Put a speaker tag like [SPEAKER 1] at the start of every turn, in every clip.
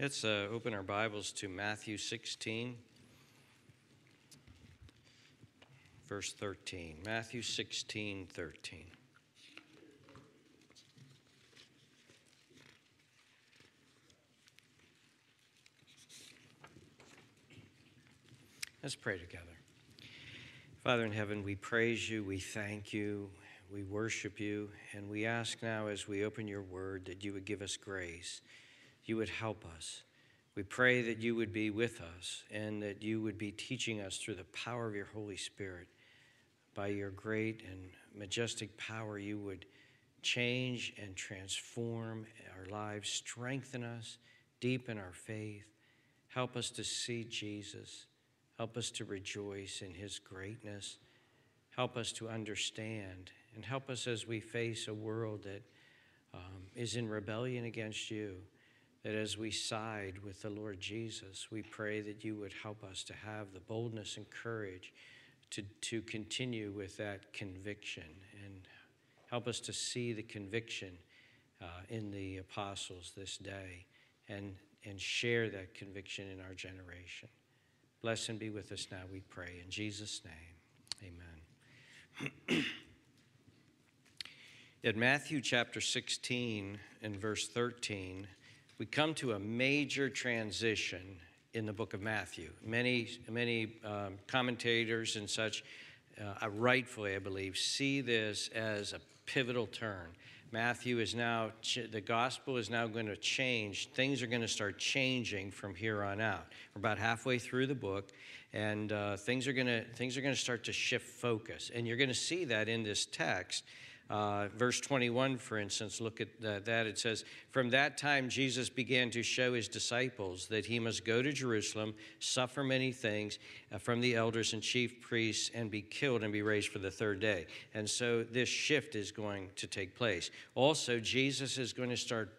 [SPEAKER 1] Let's uh, open our Bibles to Matthew 16, verse 13. Matthew 16, 13. Let's pray together. Father in heaven, we praise you, we thank you, we worship you, and we ask now as we open your word that you would give us grace you would help us. We pray that you would be with us and that you would be teaching us through the power of your Holy Spirit. By your great and majestic power, you would change and transform our lives, strengthen us, deepen our faith, help us to see Jesus, help us to rejoice in his greatness, help us to understand, and help us as we face a world that um, is in rebellion against you that as we side with the Lord Jesus, we pray that you would help us to have the boldness and courage to, to continue with that conviction and help us to see the conviction uh, in the apostles this day and, and share that conviction in our generation. Bless and be with us now, we pray. In Jesus' name, amen. in Matthew chapter 16 and verse 13, we come to a major transition in the book of Matthew. Many, many um, commentators and such, uh, rightfully, I believe, see this as a pivotal turn. Matthew is now, the gospel is now going to change. Things are going to start changing from here on out. We're about halfway through the book, and uh, things are going to things are going to start to shift focus. And you're going to see that in this text uh, verse 21, for instance, look at that. It says, From that time Jesus began to show his disciples that he must go to Jerusalem, suffer many things uh, from the elders and chief priests, and be killed and be raised for the third day. And so this shift is going to take place. Also, Jesus is going to start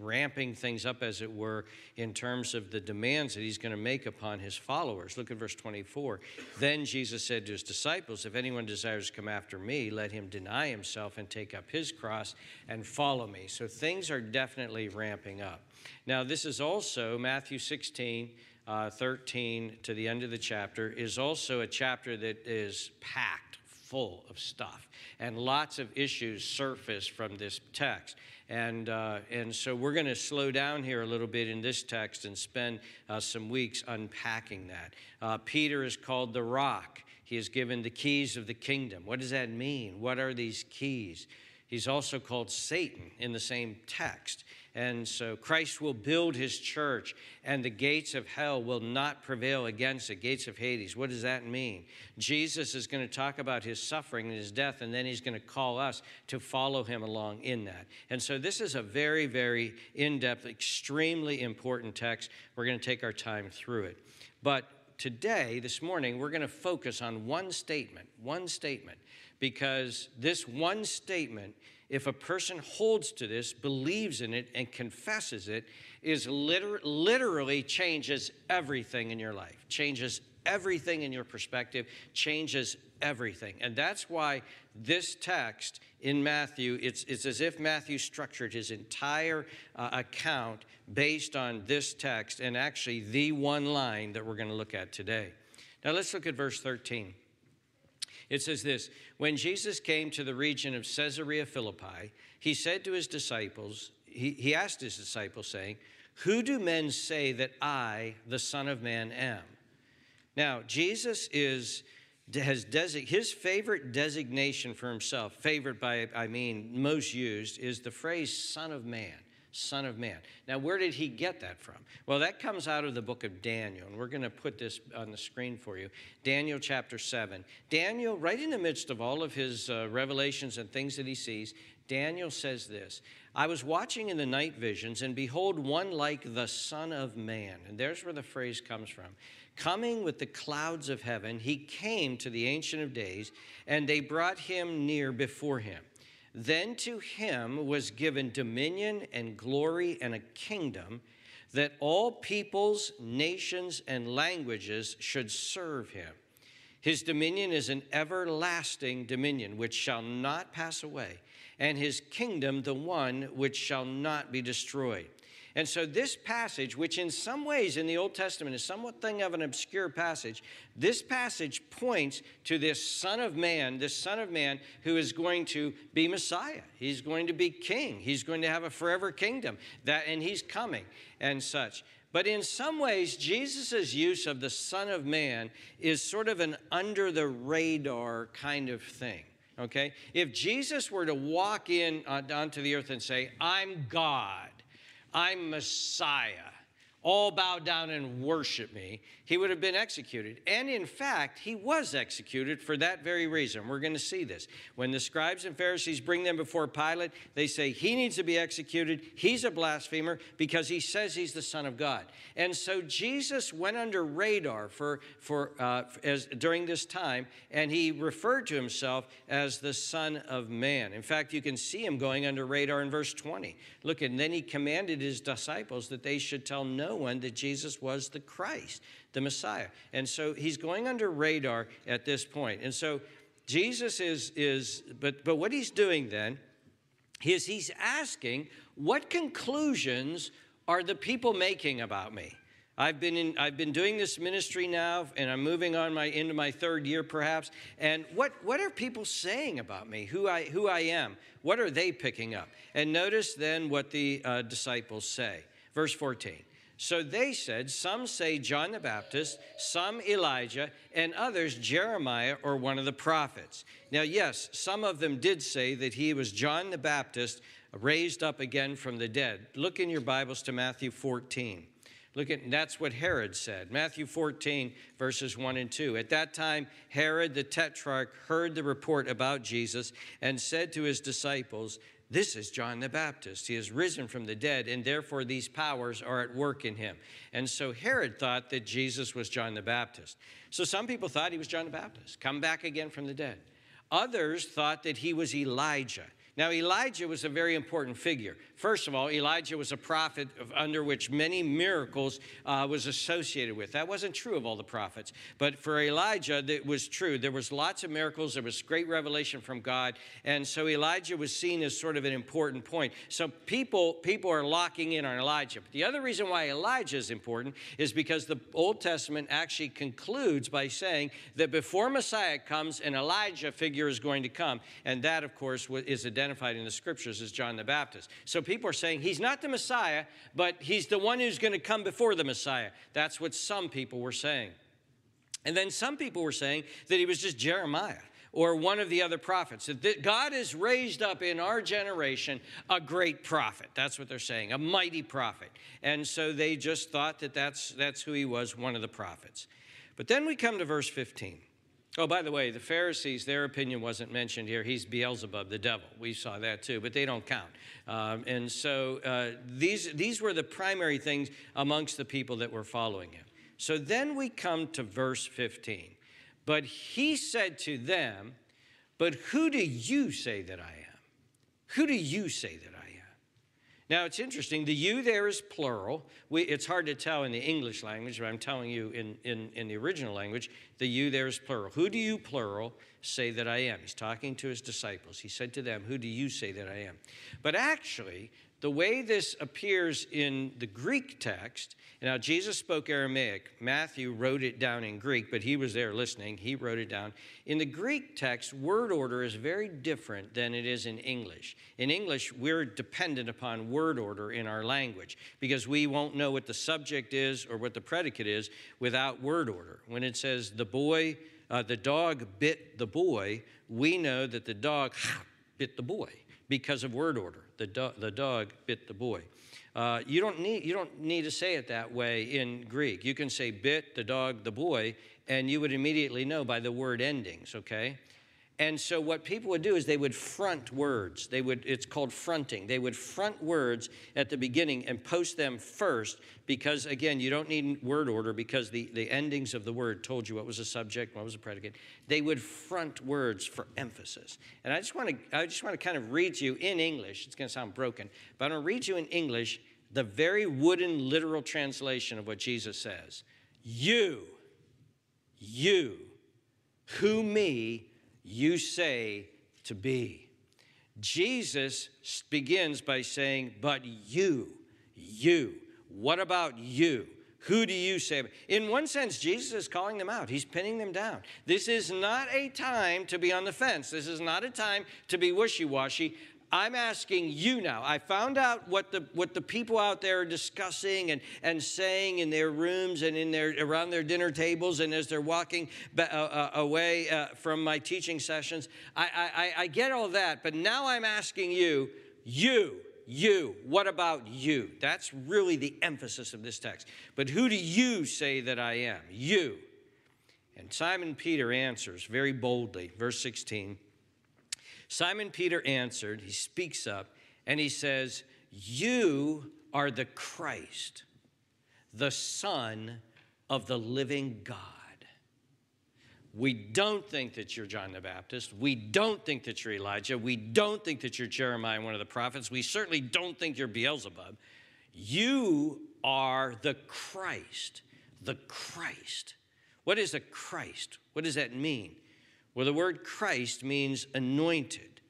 [SPEAKER 1] ramping things up, as it were, in terms of the demands that he's going to make upon his followers. Look at verse 24. Then Jesus said to his disciples, If anyone desires to come after me, let him deny himself and take up his cross and follow me. So things are definitely ramping up. Now, this is also Matthew 16. Uh, 13 to the end of the chapter is also a chapter that is packed full of stuff and lots of issues surface from this text and, uh, and so we're going to slow down here a little bit in this text and spend uh, some weeks unpacking that. Uh, Peter is called the rock. He is given the keys of the kingdom. What does that mean? What are these keys? He's also called Satan in the same text. And so Christ will build his church, and the gates of hell will not prevail against it. Gates of Hades. What does that mean? Jesus is going to talk about his suffering and his death, and then he's going to call us to follow him along in that. And so this is a very, very in depth, extremely important text. We're going to take our time through it. But today, this morning, we're going to focus on one statement, one statement, because this one statement if a person holds to this, believes in it, and confesses it, is liter- literally changes everything in your life, changes everything in your perspective, changes everything. And that's why this text in Matthew, it's, it's as if Matthew structured his entire uh, account based on this text and actually the one line that we're going to look at today. Now let's look at verse 13. It says this When Jesus came to the region of Caesarea Philippi, he said to his disciples, he, he asked his disciples, saying, Who do men say that I, the Son of Man, am? Now, Jesus is has desi- his favorite designation for himself, favorite by I mean most used, is the phrase Son of Man. Son of Man. Now, where did he get that from? Well, that comes out of the book of Daniel, and we're going to put this on the screen for you. Daniel chapter 7. Daniel, right in the midst of all of his uh, revelations and things that he sees, Daniel says this I was watching in the night visions, and behold, one like the Son of Man. And there's where the phrase comes from. Coming with the clouds of heaven, he came to the Ancient of Days, and they brought him near before him. Then to him was given dominion and glory and a kingdom that all peoples, nations, and languages should serve him. His dominion is an everlasting dominion which shall not pass away, and his kingdom the one which shall not be destroyed. And so, this passage, which in some ways in the Old Testament is somewhat thing of an obscure passage, this passage points to this Son of Man, this Son of Man who is going to be Messiah. He's going to be king. He's going to have a forever kingdom. That, and he's coming and such. But in some ways, Jesus' use of the Son of Man is sort of an under the radar kind of thing. Okay? If Jesus were to walk in uh, onto the earth and say, I'm God, I'm Messiah, all bow down and worship me, he would have been executed. And in fact, he was executed for that very reason. We're going to see this. When the scribes and Pharisees bring them before Pilate, they say he needs to be executed. He's a blasphemer because he says he's the Son of God. And so Jesus went under radar for, for, uh, as, during this time, and he referred to himself as the Son of Man. In fact, you can see him going under radar in verse 20. Look, and then he commanded his disciples that they should tell no one that Jesus was the Christ the Messiah. And so he's going under radar at this point. And so Jesus is, is but, but what he's doing then is he's asking, what conclusions are the people making about me? I've been in, I've been doing this ministry now, and I'm moving on my into my third year, perhaps. And what what are people saying about me? Who I who I am? What are they picking up? And notice then what the uh, disciples say. Verse 14. So they said, Some say John the Baptist, some Elijah, and others Jeremiah or one of the prophets. Now, yes, some of them did say that he was John the Baptist raised up again from the dead. Look in your Bibles to Matthew 14. Look at that's what Herod said. Matthew 14, verses 1 and 2. At that time, Herod the tetrarch heard the report about Jesus and said to his disciples, this is John the Baptist. He has risen from the dead, and therefore these powers are at work in him. And so Herod thought that Jesus was John the Baptist. So some people thought he was John the Baptist, come back again from the dead. Others thought that he was Elijah. Now, Elijah was a very important figure. First of all, Elijah was a prophet under which many miracles uh, was associated with. That wasn't true of all the prophets, but for Elijah, that was true. There was lots of miracles. There was great revelation from God, and so Elijah was seen as sort of an important point. So people people are locking in on Elijah. But the other reason why Elijah is important is because the Old Testament actually concludes by saying that before Messiah comes, an Elijah figure is going to come, and that, of course, is identified identified in the scriptures as John the Baptist. So people are saying he's not the Messiah, but he's the one who's going to come before the Messiah. That's what some people were saying. And then some people were saying that he was just Jeremiah or one of the other prophets. That God has raised up in our generation a great prophet. That's what they're saying, a mighty prophet. And so they just thought that that's, that's who he was, one of the prophets. But then we come to verse 15. Oh, by the way, the Pharisees, their opinion wasn't mentioned here. He's Beelzebub, the devil. We saw that too, but they don't count. Um, and so uh, these, these were the primary things amongst the people that were following him. So then we come to verse 15. But he said to them, But who do you say that I am? Who do you say that I am? Now, it's interesting. The you there is plural. We, it's hard to tell in the English language, but I'm telling you in, in, in the original language, the you there is plural. Who do you, plural, say that I am? He's talking to his disciples. He said to them, Who do you say that I am? But actually, the way this appears in the Greek text, now Jesus spoke Aramaic. Matthew wrote it down in Greek, but he was there listening. He wrote it down. In the Greek text, word order is very different than it is in English. In English, we're dependent upon word order in our language because we won't know what the subject is or what the predicate is without word order. When it says the boy, uh, the dog bit the boy, we know that the dog bit the boy because of word order. The, do- the dog bit the boy. Uh, you, don't need, you don't need to say it that way in Greek. You can say bit the dog the boy, and you would immediately know by the word endings, okay? And so what people would do is they would front words. They would it's called fronting. They would front words at the beginning and post them first because again, you don't need word order because the, the endings of the word told you what was a subject, what was a predicate. They would front words for emphasis. And I just want to I just want to kind of read to you in English. It's going to sound broken, but I'm going to read you in English the very wooden literal translation of what Jesus says. You you who me you say to be. Jesus begins by saying, But you, You. What about you? Who do you say? In one sense, Jesus is calling them out. He's pinning them down. This is not a time to be on the fence. This is not a time to be wishy washy. I'm asking you now. I found out what the what the people out there are discussing and, and saying in their rooms and in their around their dinner tables and as they're walking uh, uh, away uh, from my teaching sessions. I, I, I get all that, but now I'm asking you, you, you. What about you? That's really the emphasis of this text. But who do you say that I am? You. And Simon Peter answers very boldly, verse 16. Simon Peter answered, he speaks up, and he says, You are the Christ, the Son of the living God. We don't think that you're John the Baptist. We don't think that you're Elijah. We don't think that you're Jeremiah, one of the prophets. We certainly don't think you're Beelzebub. You are the Christ, the Christ. What is a Christ? What does that mean? Well, the word Christ means anointed.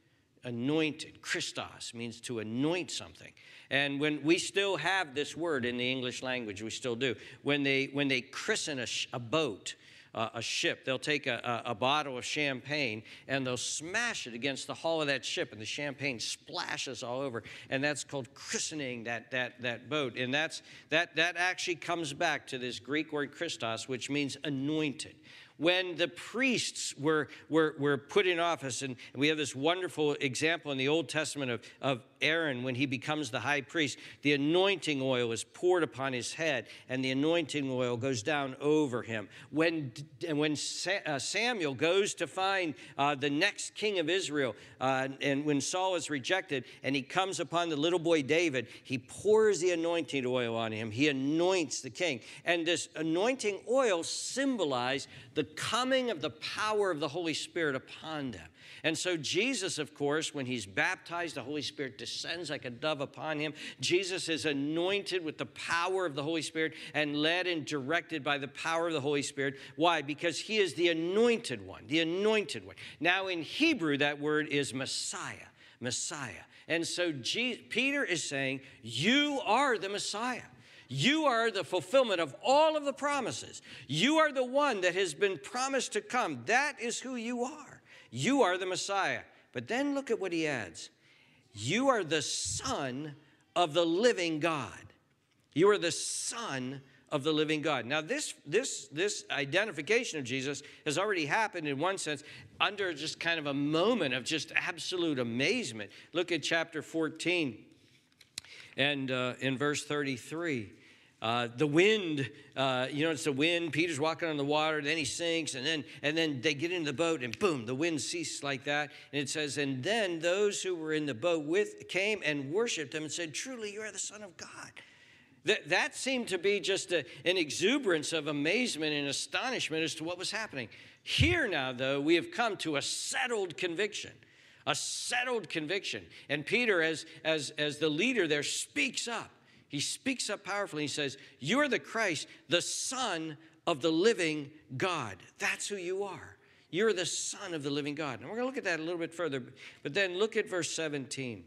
[SPEAKER 1] Anointed. Christos means to anoint something. And when we still have this word in the English language, we still do. When they, when they christen a, a boat, uh, a ship. They'll take a, a, a, bottle of champagne and they'll smash it against the hull of that ship, and the champagne splashes all over. And that's called christening that, that, that boat. And that's, that, that actually comes back to this Greek word Christos, which means anointed when the priests were, were, were put in office, and we have this wonderful example in the Old Testament of, of Aaron when he becomes the high priest, the anointing oil is poured upon his head, and the anointing oil goes down over him. When, when uh, Samuel goes to find uh, the next king of Israel, uh, and when Saul is rejected, and he comes upon the little boy David, he pours the anointing oil on him. He anoints the king. And this anointing oil symbolized the coming of the power of the Holy Spirit upon them. And so, Jesus, of course, when he's baptized, the Holy Spirit descends like a dove upon him. Jesus is anointed with the power of the Holy Spirit and led and directed by the power of the Holy Spirit. Why? Because he is the anointed one, the anointed one. Now, in Hebrew, that word is Messiah. Messiah. And so, Peter is saying, You are the Messiah. You are the fulfillment of all of the promises. You are the one that has been promised to come. That is who you are. You are the Messiah. But then look at what he adds You are the Son of the living God. You are the Son of the living God. Now, this, this, this identification of Jesus has already happened in one sense under just kind of a moment of just absolute amazement. Look at chapter 14 and uh, in verse 33. Uh, the wind, uh, you know, it's the wind. Peter's walking on the water, then he sinks, and then and then they get into the boat, and boom, the wind ceases like that. And it says, and then those who were in the boat with came and worshipped him and said, "Truly, you are the Son of God." That, that seemed to be just a, an exuberance of amazement and astonishment as to what was happening. Here now, though, we have come to a settled conviction a settled conviction. And Peter, as, as, as the leader there, speaks up. He speaks up powerfully. He says, You are the Christ, the Son of the living God. That's who you are. You're the Son of the living God. And we're going to look at that a little bit further. But then look at verse 17.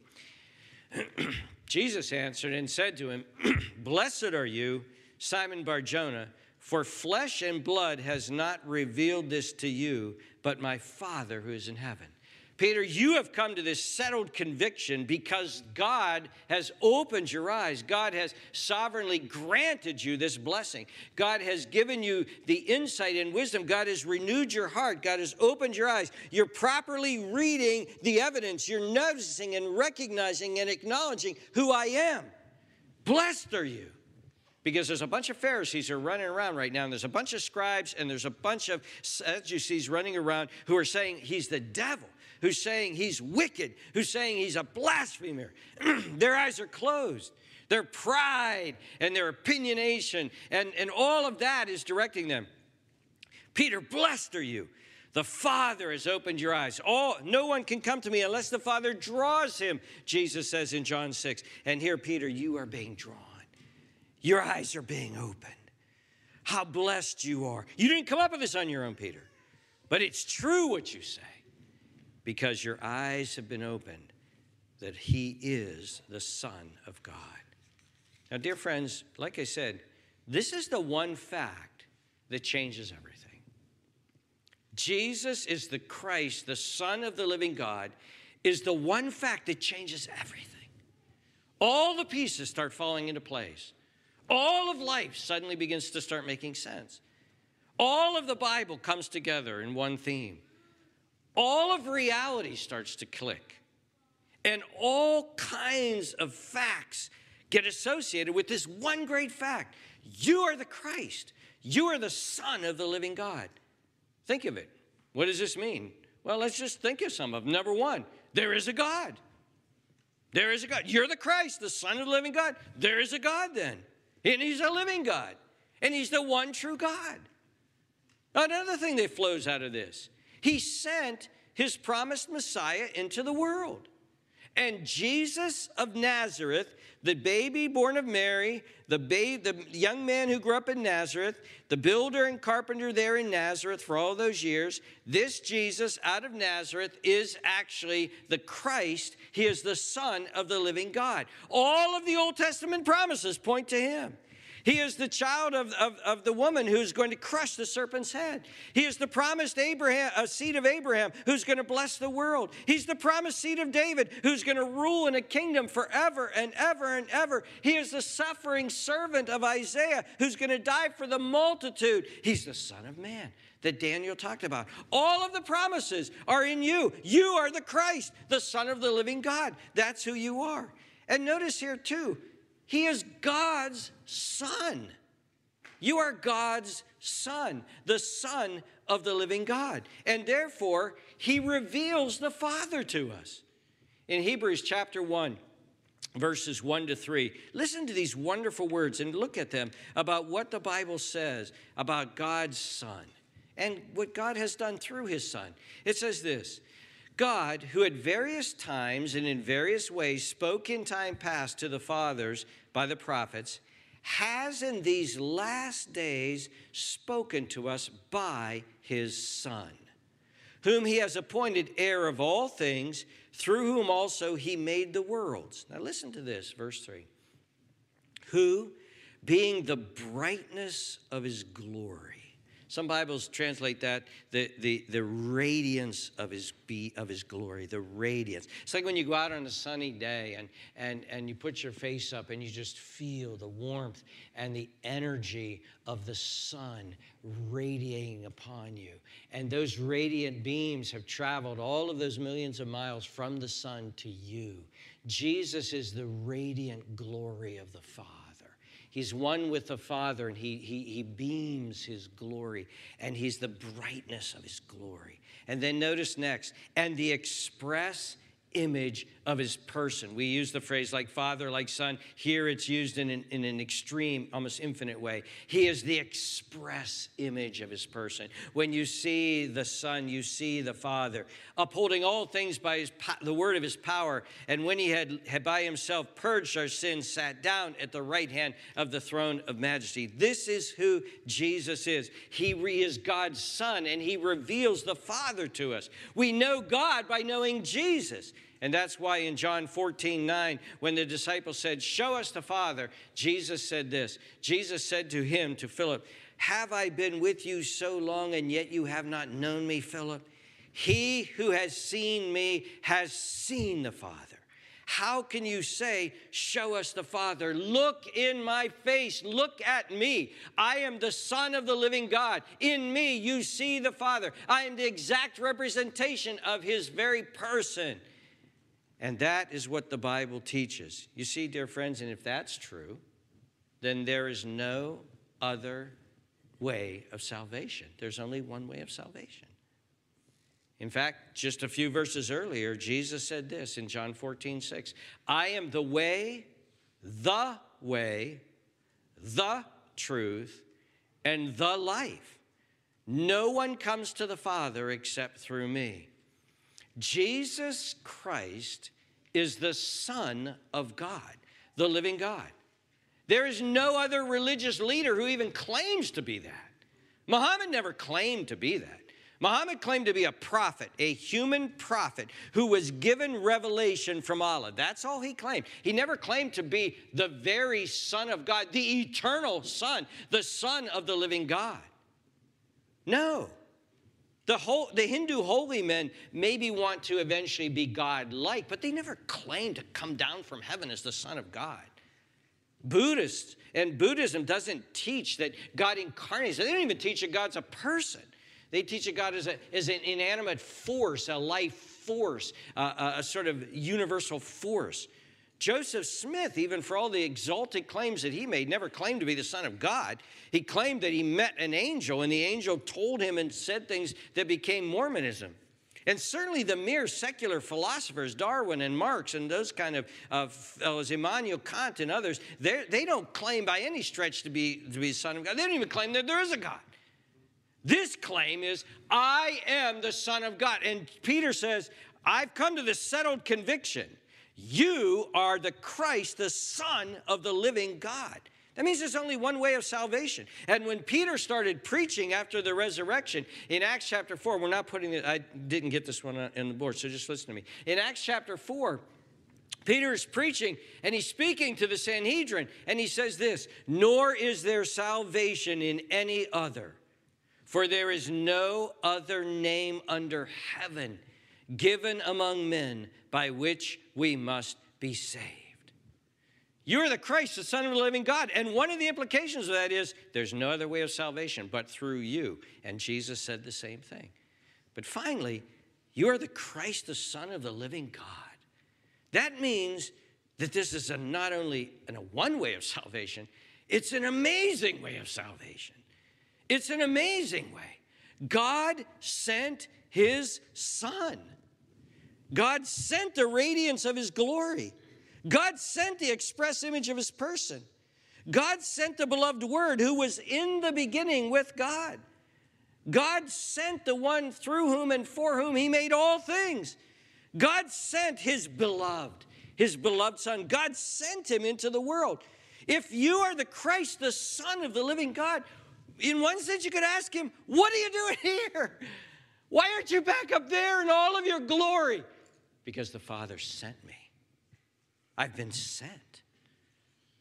[SPEAKER 1] Jesus answered and said to him, Blessed are you, Simon Barjona, for flesh and blood has not revealed this to you, but my Father who is in heaven. Peter, you have come to this settled conviction because God has opened your eyes. God has sovereignly granted you this blessing. God has given you the insight and wisdom. God has renewed your heart. God has opened your eyes. You're properly reading the evidence. You're noticing and recognizing and acknowledging who I am. Blessed are you because there's a bunch of Pharisees who are running around right now, and there's a bunch of scribes, and there's a bunch of Sadducees running around who are saying he's the devil who's saying he's wicked, who's saying he's a blasphemer. their eyes are closed. Their pride and their opinionation and, and all of that is directing them. Peter, blessed are you. The Father has opened your eyes. All, no one can come to me unless the Father draws him, Jesus says in John 6. And here, Peter, you are being drawn. Your eyes are being opened. How blessed you are. You didn't come up with this on your own, Peter, but it's true what you say because your eyes have been opened that he is the Son of God. Now, dear friends, like I said, this is the one fact that changes everything. Jesus is the Christ, the Son of the living God, is the one fact that changes everything. All the pieces start falling into place. All of life suddenly begins to start making sense. All of the Bible comes together in one theme. All of reality starts to click. And all kinds of facts get associated with this one great fact you are the Christ, you are the Son of the living God. Think of it. What does this mean? Well, let's just think of some of them. Number one, there is a God. There is a God. You're the Christ, the Son of the living God. There is a God then. And He's a living God. And He's the one true God. Another thing that flows out of this He sent His promised Messiah into the world. And Jesus of Nazareth, the baby born of Mary, the, the young man who grew up in Nazareth, the builder and carpenter there in Nazareth for all those years, this Jesus out of Nazareth is actually the Christ. He is the Son of the living God. All of the Old Testament promises point to him. He is the child of, of, of, the woman who's going to crush the serpent's head. He is the promised Abraham, a seed of Abraham who's going to bless the world. He's the promised seed of David who's going to rule in a kingdom forever and ever and ever. He is the suffering servant of Isaiah who's going to die for the multitude. He's the Son of Man that Daniel talked about. All of the promises are in you. You are the Christ, the Son of the living God. That's who you are. And notice here, too, he is God's son. You are God's son, the son of the living God. And therefore, he reveals the Father to us. In Hebrews chapter 1, verses 1 to 3. Listen to these wonderful words and look at them about what the Bible says about God's Son and what God has done through his Son. It says this God, who at various times and in various ways spoke in time past to the fathers by the prophets, has in these last days spoken to us by his Son, whom he has appointed heir of all things, through whom also he made the worlds. Now listen to this, verse 3. Who, being the brightness of his glory, some Bibles translate that the, the, the radiance of his, be, of his glory, the radiance. It's like when you go out on a sunny day and, and, and you put your face up and you just feel the warmth and the energy of the sun radiating upon you. And those radiant beams have traveled all of those millions of miles from the sun to you. Jesus is the radiant glory of the Father. He's one with the Father, and he, he, he beams his glory, and he's the brightness of his glory. And then notice next, and the express image of his person. We use the phrase like father, like son. Here it's used in an, in an extreme, almost infinite way. He is the express image of his person. When you see the son, you see the father, upholding all things by his, the word of his power. And when he had, had by himself purged our sins, sat down at the right hand of the throne of majesty. This is who Jesus is. He re- is God's son, and he reveals the Father to us. We know God by knowing Jesus. And that's why in John 14, 9, when the disciples said, Show us the Father, Jesus said this. Jesus said to him, to Philip, Have I been with you so long, and yet you have not known me, Philip? He who has seen me has seen the Father. How can you say, Show us the Father? Look in my face. Look at me. I am the Son of the living God. In me, you see the Father. I am the exact representation of his very person. And that is what the Bible teaches. You see, dear friends, and if that's true, then there is no other way of salvation. There's only one way of salvation. In fact, just a few verses earlier, Jesus said this in John 14, 6 I am the way, the way, the truth, and the life. No one comes to the Father except through me. Jesus Christ is the Son of God, the living God. There is no other religious leader who even claims to be that. Muhammad never claimed to be that. Muhammad claimed to be a prophet, a human prophet who was given revelation from Allah. That's all he claimed. He never claimed to be the very Son of God, the eternal Son, the Son of the living God. No. The, whole, the Hindu holy men maybe want to eventually be God like, but they never claim to come down from heaven as the Son of God. Buddhists and Buddhism doesn't teach that God incarnates. They don't even teach that God's a person. They teach that God is, a, is an inanimate force, a life force, uh, a, a sort of universal force. Joseph Smith, even for all the exalted claims that he made, never claimed to be the Son of God. He claimed that he met an angel, and the angel told him and said things that became Mormonism. And certainly the mere secular philosophers, Darwin and Marx and those kind of uh, fellows, Immanuel Kant and others, they don't claim by any stretch to be, to be the Son of God. They don't even claim that there is a God. This claim is, I am the Son of God. And Peter says, I've come to the settled conviction. You are the Christ, the Son of the living God. That means there's only one way of salvation. And when Peter started preaching after the resurrection in Acts chapter 4, we're not putting it, I didn't get this one in the board, so just listen to me. In Acts chapter 4, Peter is preaching and he's speaking to the Sanhedrin, and he says this Nor is there salvation in any other. For there is no other name under heaven given among men by which we must be saved. You're the Christ, the Son of the living God. And one of the implications of that is there's no other way of salvation but through you. And Jesus said the same thing. But finally, you are the Christ, the Son of the living God. That means that this is a not only a one way of salvation, it's an amazing way of salvation. It's an amazing way. God sent his son. God sent the radiance of his glory. God sent the express image of his person. God sent the beloved word who was in the beginning with God. God sent the one through whom and for whom he made all things. God sent his beloved, his beloved son. God sent him into the world. If you are the Christ, the Son of the living God, in one sense, you could ask him, What are you doing here? Why aren't you back up there in all of your glory? Because the Father sent me. I've been sent.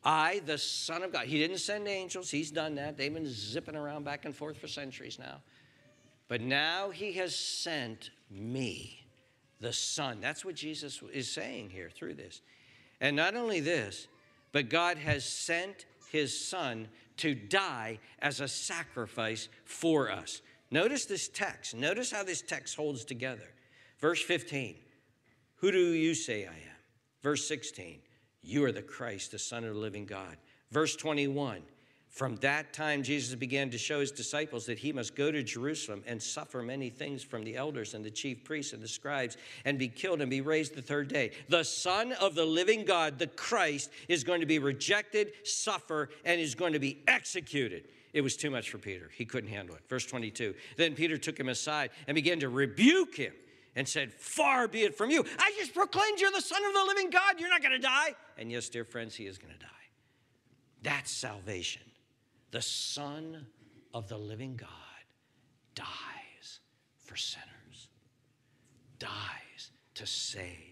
[SPEAKER 1] I, the Son of God. He didn't send angels, He's done that. They've been zipping around back and forth for centuries now. But now He has sent me, the Son. That's what Jesus is saying here through this. And not only this, but God has sent His Son to die as a sacrifice for us. Notice this text. Notice how this text holds together. Verse 15 Who do you say I am? Verse 16 You are the Christ, the Son of the living God. Verse 21 from that time, Jesus began to show his disciples that he must go to Jerusalem and suffer many things from the elders and the chief priests and the scribes and be killed and be raised the third day. The Son of the living God, the Christ, is going to be rejected, suffer, and is going to be executed. It was too much for Peter. He couldn't handle it. Verse 22 Then Peter took him aside and began to rebuke him and said, Far be it from you. I just proclaimed you're the Son of the living God. You're not going to die. And yes, dear friends, he is going to die. That's salvation the Son of the living God dies for sinners, dies to save.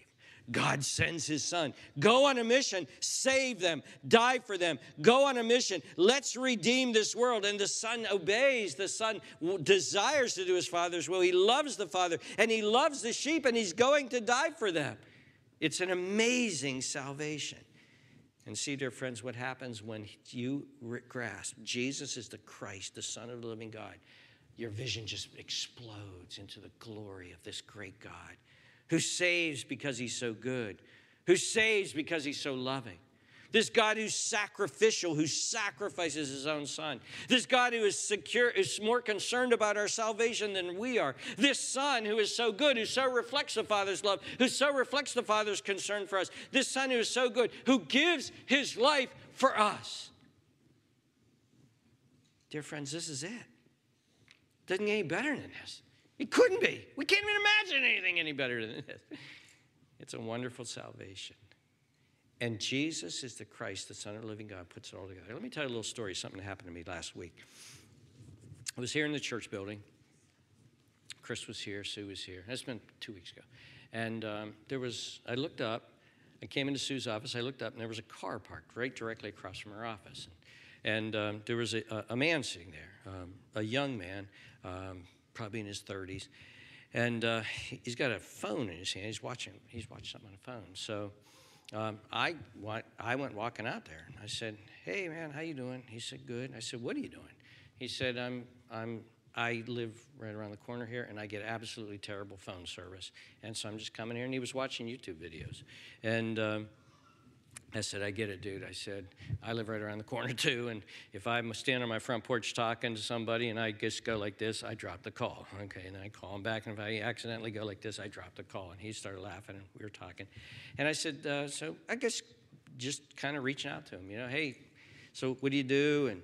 [SPEAKER 1] God sends his son. Go on a mission, save them, die for them. Go on a mission. Let's redeem this world. And the son obeys. The son desires to do his father's will. He loves the father and he loves the sheep and he's going to die for them. It's an amazing salvation. And see, dear friends, what happens when you grasp Jesus is the Christ, the Son of the living God. Your vision just explodes into the glory of this great God who saves because he's so good, who saves because he's so loving. This God who's sacrificial, who sacrifices his own son. This God who is secure, is more concerned about our salvation than we are. This son who is so good, who so reflects the Father's love, who so reflects the Father's concern for us. This son who is so good, who gives his life for us. Dear friends, this is it. Doesn't get any better than this. It couldn't be. We can't even imagine anything any better than this. It's a wonderful salvation. And Jesus is the Christ, the Son of the living God, puts it all together. Let me tell you a little story, something that happened to me last week. I was here in the church building. Chris was here, Sue was here. That's been two weeks ago. And um, there was, I looked up, I came into Sue's office, I looked up, and there was a car parked right directly across from her office. And, and um, there was a, a, man sitting there, um, a young man, um, probably in his 30s. And uh, he's got a phone in his hand. He's watching, he's watching something on the phone. So um, I, went, I went walking out there. And I said, hey, man, how you doing? He said, good. I said, what are you doing? He said, I'm, I'm I live right around the corner here and I get absolutely terrible phone service. And so I'm just coming here. And he was watching YouTube videos. And um, I said, I get it, dude. I said, I live right around the corner too. And if I'm standing on my front porch talking to somebody and I just go like this, I drop the call. Okay. And I call him back. And if I accidentally go like this, I drop the call. And he started laughing and we were talking. And I said, uh, So I guess just kind of reaching out to him, you know, hey, so what do you do? And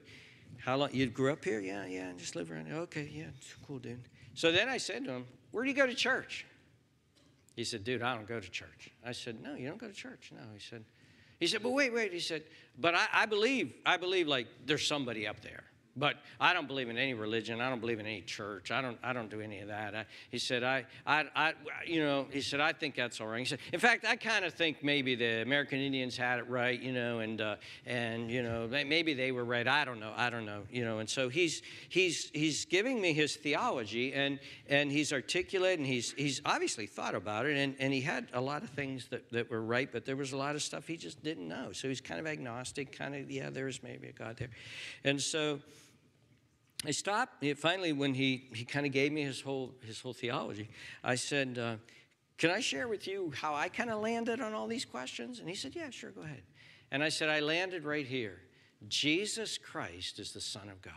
[SPEAKER 1] how long? You grew up here? Yeah, yeah, And just live around here. Okay, yeah, cool, dude. So then I said to him, Where do you go to church? He said, Dude, I don't go to church. I said, No, you don't go to church. No. He said, he said, but wait, wait. He said, but I, I, believe, I believe like there's somebody up there. But I don't believe in any religion. I don't believe in any church. I don't, I don't do any of that. I, he said, I, I, I, you know, he said, I think that's all right. He said, in fact, I kind of think maybe the American Indians had it right, you know, and, uh, and, you know, maybe they were right. I don't know. I don't know, you know. And so he's, he's, he's giving me his theology and, and he's articulate and he's, he's obviously thought about it. And, and he had a lot of things that, that were right, but there was a lot of stuff he just didn't know. So he's kind of agnostic, kind of, yeah, there's maybe a God there. And so, I stopped. Finally, when he, he kind of gave me his whole, his whole theology, I said, uh, Can I share with you how I kind of landed on all these questions? And he said, Yeah, sure, go ahead. And I said, I landed right here. Jesus Christ is the Son of God.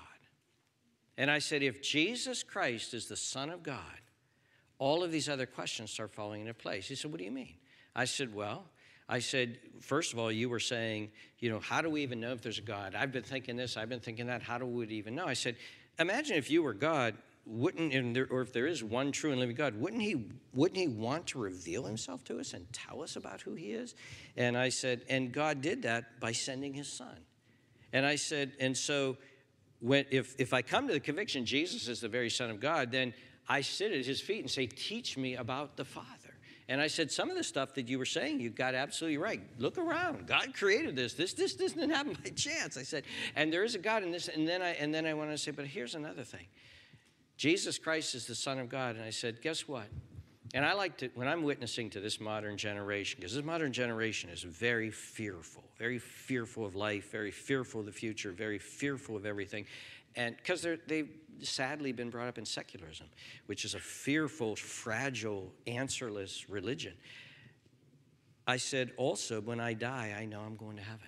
[SPEAKER 1] And I said, If Jesus Christ is the Son of God, all of these other questions start falling into place. He said, What do you mean? I said, Well, I said, first of all, you were saying, you know, how do we even know if there's a God? I've been thinking this, I've been thinking that. How do we even know? I said, imagine if you were God, wouldn't, there, or if there is one true and living God, wouldn't he, wouldn't he want to reveal himself to us and tell us about who he is? And I said, and God did that by sending his son. And I said, and so when, if, if I come to the conviction Jesus is the very Son of God, then I sit at his feet and say, Teach me about the Father. And I said, Some of the stuff that you were saying, you got absolutely right. Look around. God created this. This, this, didn't happen by chance. I said, and there is a God in this. And then I and then I want to say, but here's another thing. Jesus Christ is the Son of God. And I said, guess what? And I like to, when I'm witnessing to this modern generation, because this modern generation is very fearful, very fearful of life, very fearful of the future, very fearful of everything. And because they've sadly been brought up in secularism, which is a fearful, fragile, answerless religion. I said, also, when I die, I know I'm going to heaven.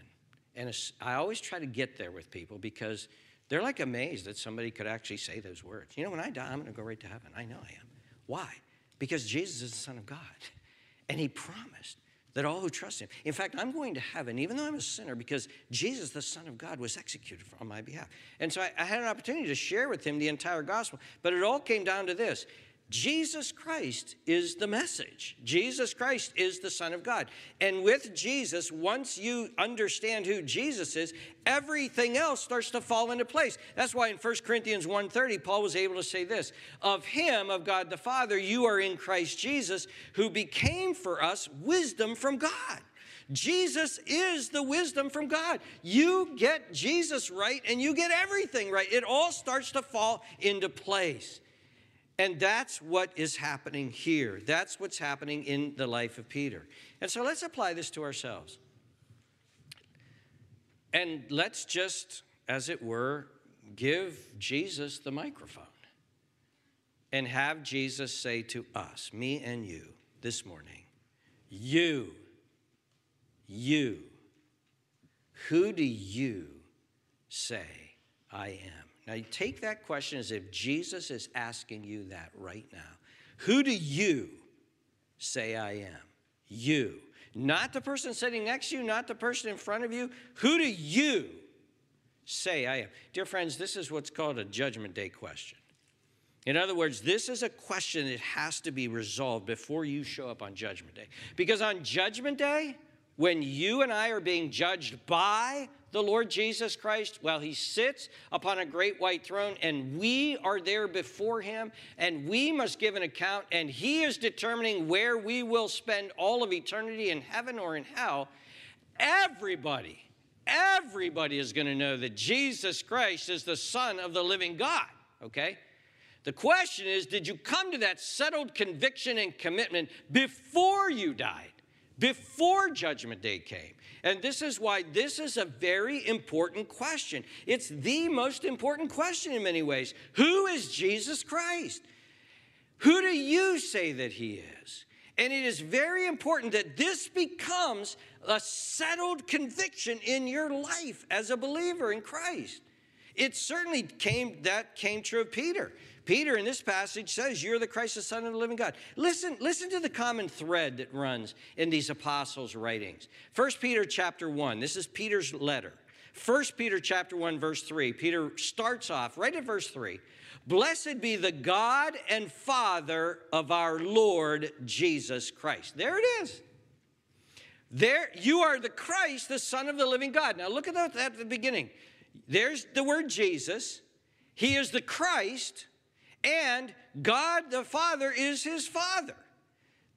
[SPEAKER 1] And I always try to get there with people because they're like amazed that somebody could actually say those words. You know, when I die, I'm going to go right to heaven. I know I am. Why? Because Jesus is the Son of God. And He promised that all who trust him. In fact, I'm going to heaven, even though I'm a sinner, because Jesus, the Son of God, was executed on my behalf. And so I, I, had an opportunity to share with him the entire gospel. But it all came down to this Jesus Christ is the message. Jesus Christ is the Son of God. And with Jesus, once you understand who Jesus is, everything else starts to fall into place. That's why in 1 Corinthians 1:30 Paul was able to say this, "Of him of God the Father you are in Christ Jesus, who became for us wisdom from God." Jesus is the wisdom from God. You get Jesus right and you get everything right. It all starts to fall into place. And that's what is happening here. That's what's happening in the life of Peter. And so let's apply this to ourselves. And let's just, as it were, give Jesus the microphone and have Jesus say to us, me and you, this morning, You, you, who do you say I am? Now, you take that question as if Jesus is asking you that right now. Who do you say I am? You. Not the person sitting next to you, not the person in front of you. Who do you say I am? Dear friends, this is what's called a judgment day question. In other words, this is a question that has to be resolved before you show up on Judgment Day. Because on Judgment Day, when you and I are being judged by the Lord Jesus Christ? Well, he sits upon a great white throne, and we are there before him, and we must give an account, and he is determining where we will spend all of eternity in heaven or in hell. Everybody, everybody is going to know that Jesus Christ is the Son of the living God, okay? The question is did you come to that settled conviction and commitment before you died, before Judgment Day came? And this is why this is a very important question. It's the most important question in many ways. Who is Jesus Christ? Who do you say that he is? And it is very important that this becomes a settled conviction in your life as a believer in Christ. It certainly came that came true of Peter. Peter in this passage says, You're the Christ, the Son of the living God. Listen, listen to the common thread that runs in these apostles' writings. 1 Peter chapter 1, this is Peter's letter. 1 Peter chapter 1, verse 3. Peter starts off right at verse 3. Blessed be the God and Father of our Lord Jesus Christ. There it is. There, you are the Christ, the Son of the living God. Now look at that at the beginning. There's the word Jesus. He is the Christ and God the Father is his Father.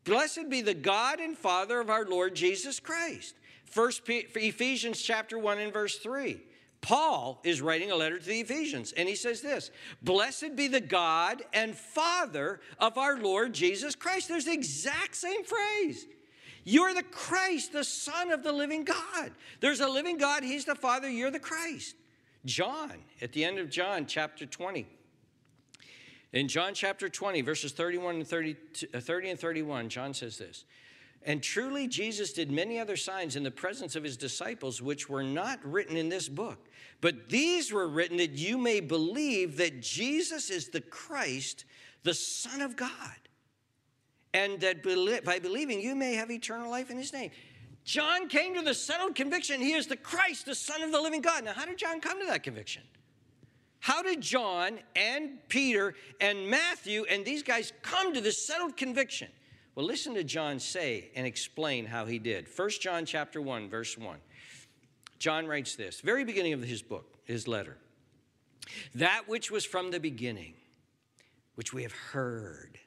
[SPEAKER 1] Blessed be the God and Father of our Lord Jesus Christ. First Ephesians chapter 1 and verse 3. Paul is writing a letter to the Ephesians, and he says this Blessed be the God and Father of our Lord Jesus Christ. There's the exact same phrase. You're the Christ, the Son of the living God. There's a living God, He's the Father, you're the Christ. John, at the end of John chapter 20, in John chapter 20, verses 31 and 30, uh, 30 and 31, John says this. And truly, Jesus did many other signs in the presence of his disciples, which were not written in this book. But these were written that you may believe that Jesus is the Christ, the Son of God, and that by believing you may have eternal life in his name. John came to the settled conviction he is the Christ, the Son of the living God. Now, how did John come to that conviction? How did John and Peter and Matthew and these guys come to this settled conviction? Well, listen to John say and explain how he did. 1 John chapter 1, verse 1. John writes this, very beginning of his book, his letter. That which was from the beginning, which we have heard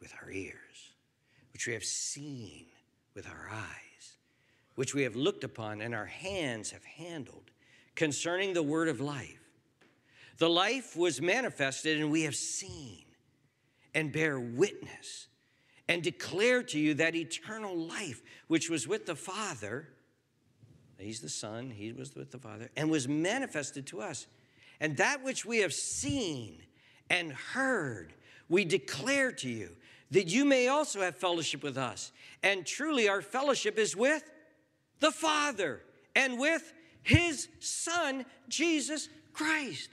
[SPEAKER 1] with our ears, which we have seen with our eyes, which we have looked upon and our hands have handled, concerning the word of life. The life was manifested, and we have seen and bear witness and declare to you that eternal life which was with the Father. He's the Son, He was with the Father, and was manifested to us. And that which we have seen and heard, we declare to you, that you may also have fellowship with us. And truly, our fellowship is with the Father and with His Son, Jesus Christ.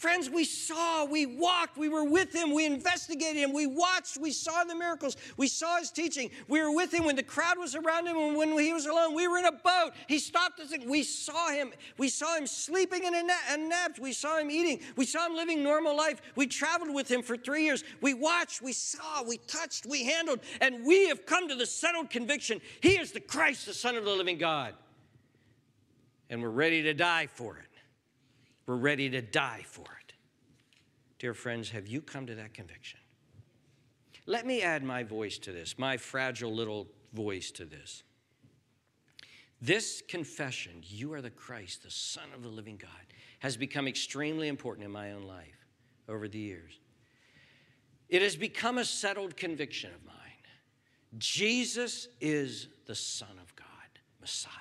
[SPEAKER 1] Friends, we saw, we walked, we were with him, we investigated him, we watched, we saw the miracles, we saw his teaching. We were with him when the crowd was around him and when he was alone. We were in a boat. He stopped us we saw him. We saw him sleeping in a, na- a nap. We saw him eating. We saw him living normal life. We traveled with him for three years. We watched, we saw, we touched, we handled, and we have come to the settled conviction he is the Christ, the Son of the living God. And we're ready to die for it. We're ready to die for it. Dear friends, have you come to that conviction? Let me add my voice to this, my fragile little voice to this. This confession, you are the Christ, the Son of the living God, has become extremely important in my own life over the years. It has become a settled conviction of mine. Jesus is the Son of God, Messiah.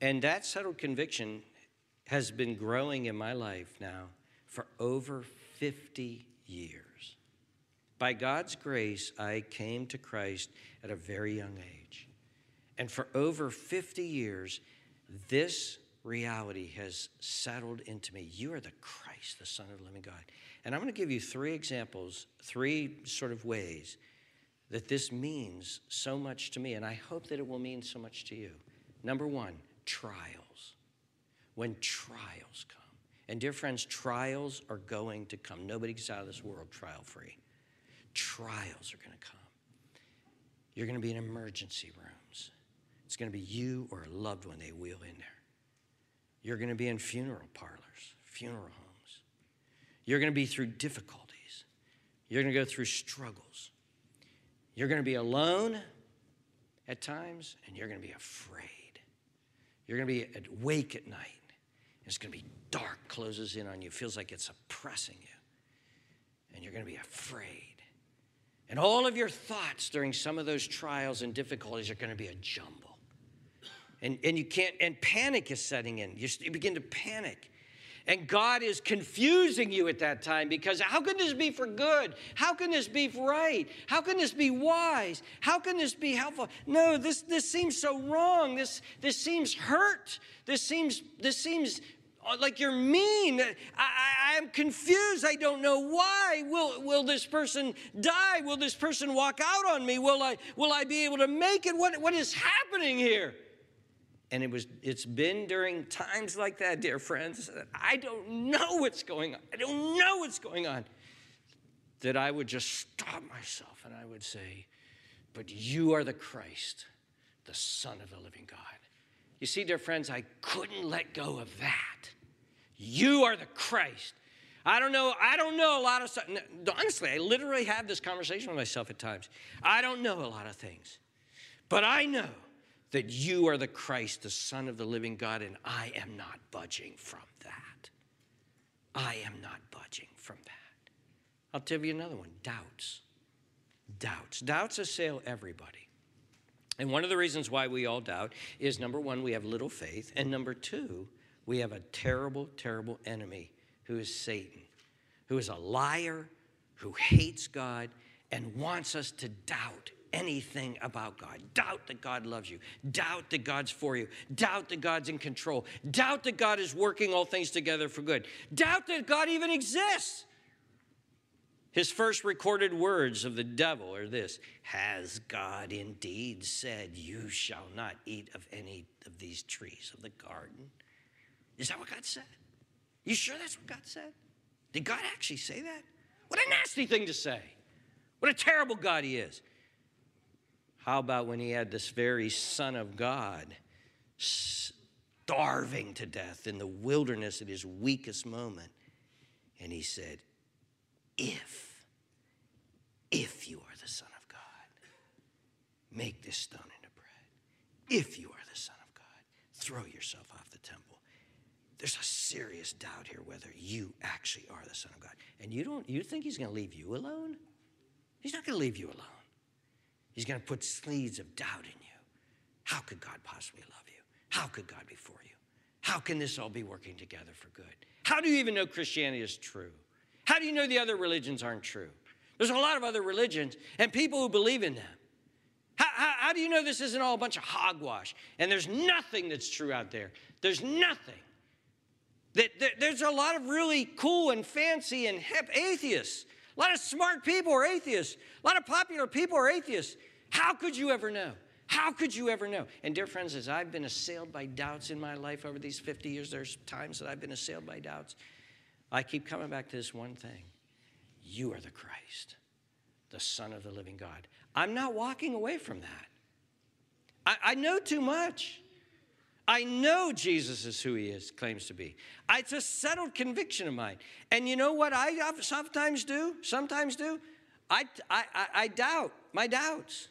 [SPEAKER 1] And that settled conviction has been growing in my life now for over 50 years. By God's grace, I came to Christ at a very young age. And for over 50 years, this reality has settled into me. You are the Christ, the Son of the living God. And I'm going to give you three examples, three sort of ways that this means so much to me. And I hope that it will mean so much to you. Number one, trial when trials come. And dear friends, trials are going to come. Nobody gets out of this world trial free. Trials are going to come. You're going to be in emergency rooms. It's going to be you or a loved one they wheel in there. You're going to be in funeral parlors, funeral homes. You're going to be through difficulties. You're going to go through struggles. You're going to be alone at times, and you're going to be afraid. You're going to be awake at night. It's going to be dark, closes in on you, feels like it's oppressing you. And you're going to be afraid. And all of your thoughts during some of those trials and difficulties are going to be a jumble. And, and you can't, and panic is setting in. You, you begin to panic. And God is confusing you at that time because how can this be for good? How can this be right? How can this be wise? How can this be helpful? No, this, this seems so wrong. This, this seems hurt. This seems, this seems uh, like you're mean. I, I, am confused. I don't know why. Will, will this person die? Will this person walk out on me? Will I, will I be able to make it? What, what is happening here? And it was, it's been during times like that, dear friends, that I don't know what's going on. I don't know what's going on. That I would just stop myself and I would say, But you are the Christ, the Son of the living God. You see, dear friends, I couldn't let go of that. You are the Christ. I don't know. I don't know a lot of stuff. Honestly, I literally have this conversation with myself at times. I don't know a lot of things, but I know that you are the Christ, the Son of the living God, and I am not budging from that. I am not budging from that. I'll tell you another one doubts. Doubts. Doubts assail everybody. And one of the reasons why we all doubt is number one, we have little faith, and number two, we have a terrible, terrible enemy who is Satan, who is a liar, who hates God, and wants us to doubt anything about God. Doubt that God loves you. Doubt that God's for you. Doubt that God's in control. Doubt that God is working all things together for good. Doubt that God even exists. His first recorded words of the devil are this Has God indeed said, You shall not eat of any of these trees of the garden? Is that what God said? You sure that's what God said? Did God actually say that? What a nasty thing to say. What a terrible God he is. How about when he had this very Son of God starving to death in the wilderness at his weakest moment? And he said, If, if you are the Son of God, make this stone into bread. If you are the Son of God, throw yourself off the temple. There's a serious doubt here whether you actually are the Son of God. And you don't you think he's gonna leave you alone? He's not gonna leave you alone. He's going to put seeds of doubt in you. How could God possibly love you? How could God be for you? How can this all be working together for good? How do you even know Christianity is true? How do you know the other religions aren't true? There's a lot of other religions and people who believe in them. How, how, how, do you know this isn't all a bunch of hogwash? And there's nothing that's true out there. There's nothing. There's a lot of really cool and fancy and hip atheists a lot of smart people are atheists. A lot of popular people are atheists. How could you ever know? How could you ever know? And, dear friends, as I've been assailed by doubts in my life over these 50 years, there's times that I've been assailed by doubts. I keep coming back to this one thing You are the Christ, the Son of the living God. I'm not walking away from that. I, I know too much. I know Jesus is who he is, claims to be. It's a settled conviction of mine. And you know what I sometimes do? Sometimes do? I, I, I doubt my doubts.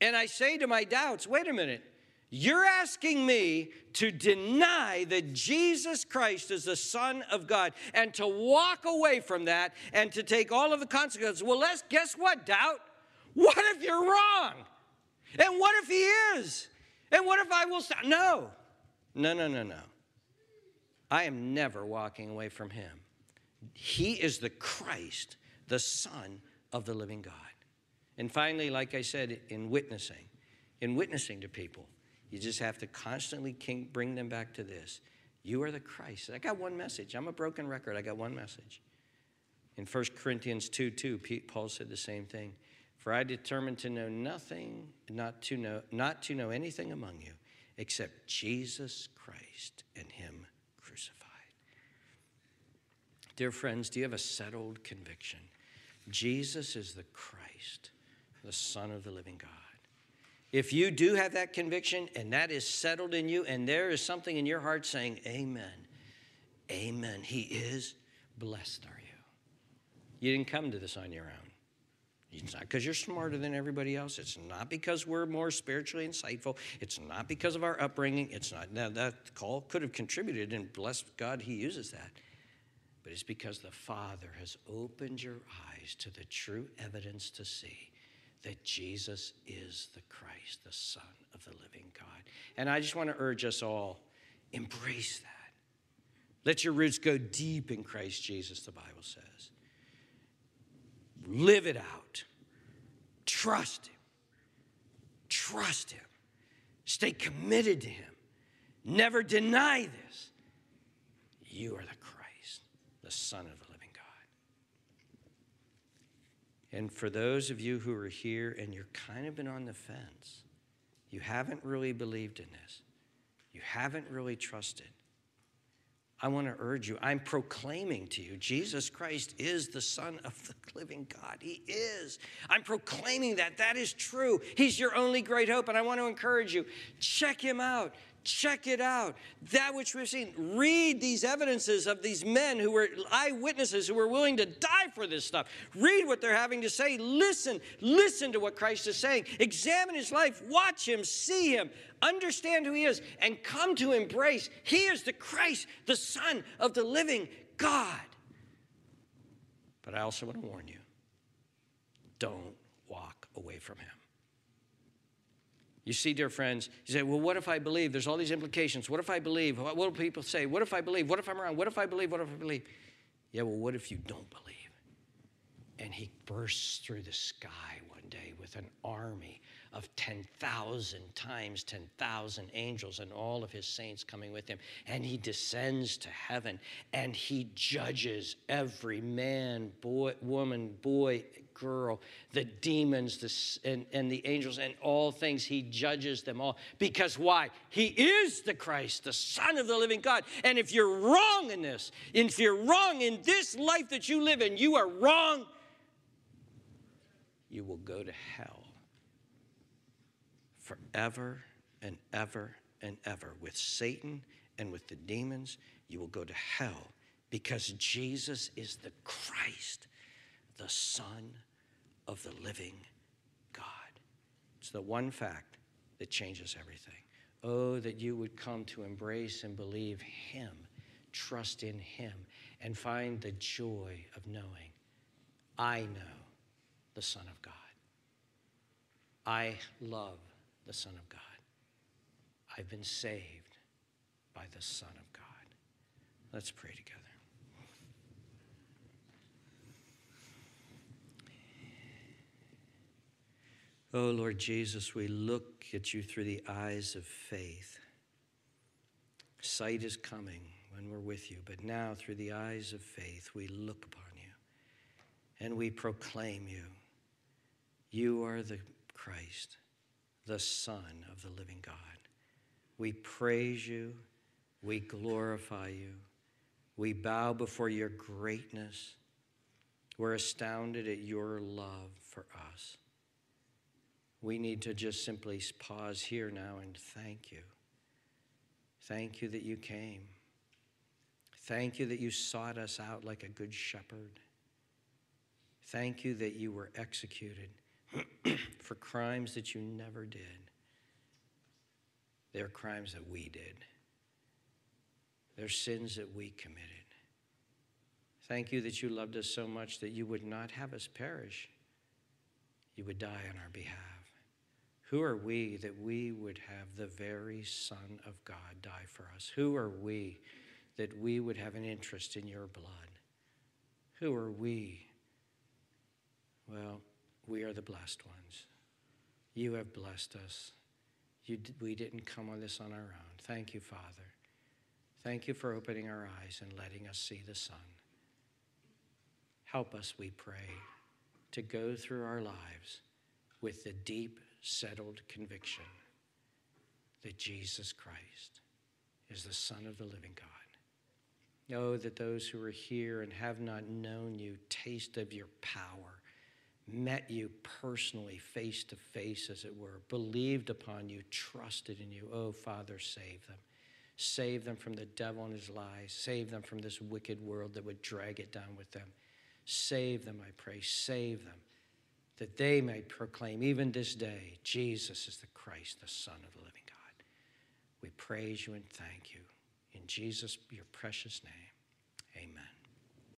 [SPEAKER 1] And I say to my doubts, wait a minute, you're asking me to deny that Jesus Christ is the Son of God and to walk away from that and to take all of the consequences. Well, let's guess what, doubt? What if you're wrong? And what if he is? And what if I will stop? No, no, no, no, no. I am never walking away from him. He is the Christ, the Son of the living God. And finally, like I said, in witnessing, in witnessing to people, you just have to constantly bring them back to this. You are the Christ. I got one message. I'm a broken record. I got one message. In 1 Corinthians 2 2, Paul said the same thing. For I determined to know nothing, not to know, not to know anything among you except Jesus Christ and Him crucified. Dear friends, do you have a settled conviction? Jesus is the Christ, the Son of the living God. If you do have that conviction and that is settled in you, and there is something in your heart saying, Amen, Amen, He is, blessed are you. You didn't come to this on your own. It's not because you're smarter than everybody else. It's not because we're more spiritually insightful. It's not because of our upbringing. It's not. Now, that call could have contributed, and bless God, He uses that. But it's because the Father has opened your eyes to the true evidence to see that Jesus is the Christ, the Son of the living God. And I just want to urge us all embrace that. Let your roots go deep in Christ Jesus, the Bible says. Live it out. Trust Him. Trust Him. Stay committed to Him. Never deny this. You are the Christ, the Son of the living God. And for those of you who are here and you're kind of been on the fence, you haven't really believed in this, you haven't really trusted. I want to urge you. I'm proclaiming to you Jesus Christ is the Son of the living God. He is. I'm proclaiming that. That is true. He's your only great hope. And I want to encourage you check him out. Check it out. That which we've seen. Read these evidences of these men who were eyewitnesses who were willing to die for this stuff. Read what they're having to say. Listen. Listen to what Christ is saying. Examine his life. Watch him. See him. Understand who he is and come to embrace. He is the Christ, the Son of the living God. But I also want to warn you don't walk away from him. You see, dear friends, you say, well, what if I believe? There's all these implications. What if I believe? What will people say? What if I believe? What if I'm wrong? What if I believe? What if I believe? Yeah, well, what if you don't believe? And he bursts through the sky one day with an army of 10,000 times 10,000 angels and all of his saints coming with him. And he descends to heaven and he judges every man, boy, woman, boy, girl, the demons the, and, and the angels and all things. He judges them all. Because why? He is the Christ, the Son of the living God. And if you're wrong in this, if you're wrong in this life that you live in, you are wrong, you will go to hell forever and ever and ever. With Satan and with the demons, you will go to hell because Jesus is the Christ, the Son of the living God. It's the one fact that changes everything. Oh, that you would come to embrace and believe Him, trust in Him, and find the joy of knowing I know the Son of God. I love the Son of God. I've been saved by the Son of God. Let's pray together. Oh, Lord Jesus, we look at you through the eyes of faith. Sight is coming when we're with you, but now through the eyes of faith, we look upon you and we proclaim you. You are the Christ, the Son of the living God. We praise you, we glorify you, we bow before your greatness. We're astounded at your love for us. We need to just simply pause here now and thank you. Thank you that you came. Thank you that you sought us out like a good shepherd. Thank you that you were executed for crimes that you never did. They're crimes that we did, they're sins that we committed. Thank you that you loved us so much that you would not have us perish, you would die on our behalf. Who are we that we would have the very Son of God die for us? Who are we that we would have an interest in your blood? Who are we? Well, we are the blessed ones. You have blessed us. You, we didn't come on this on our own. Thank you, Father. Thank you for opening our eyes and letting us see the Son. Help us, we pray, to go through our lives with the deep settled conviction that Jesus Christ is the Son of the living God. Know that those who are here and have not known you taste of your power met you personally, face to face, as it were, believed upon you, trusted in you. Oh, Father, save them. Save them from the devil and his lies. Save them from this wicked world that would drag it down with them. Save them, I pray. Save them that they may proclaim, even this day, Jesus is the Christ, the Son of the living God. We praise you and thank you. In Jesus, your precious name.